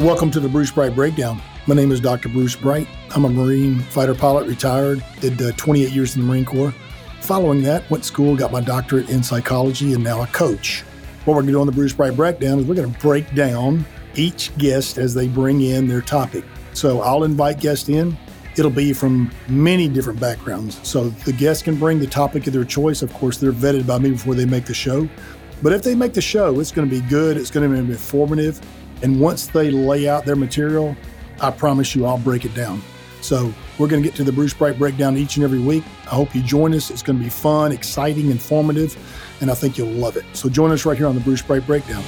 Welcome to the Bruce Bright Breakdown. My name is Dr. Bruce Bright. I'm a Marine fighter pilot, retired, did uh, 28 years in the Marine Corps. Following that, went to school, got my doctorate in psychology, and now a coach. What we're going to do on the Bruce Bright Breakdown is we're going to break down each guest as they bring in their topic. So I'll invite guests in. It'll be from many different backgrounds. So the guests can bring the topic of their choice. Of course, they're vetted by me before they make the show. But if they make the show, it's going to be good, it's going to be informative, and once they lay out their material, I promise you I'll break it down. So we're going to get to the Bruce Bright breakdown each and every week. I hope you join us. It's going to be fun, exciting, informative, and I think you'll love it. So join us right here on the Bruce Bright Breakdown.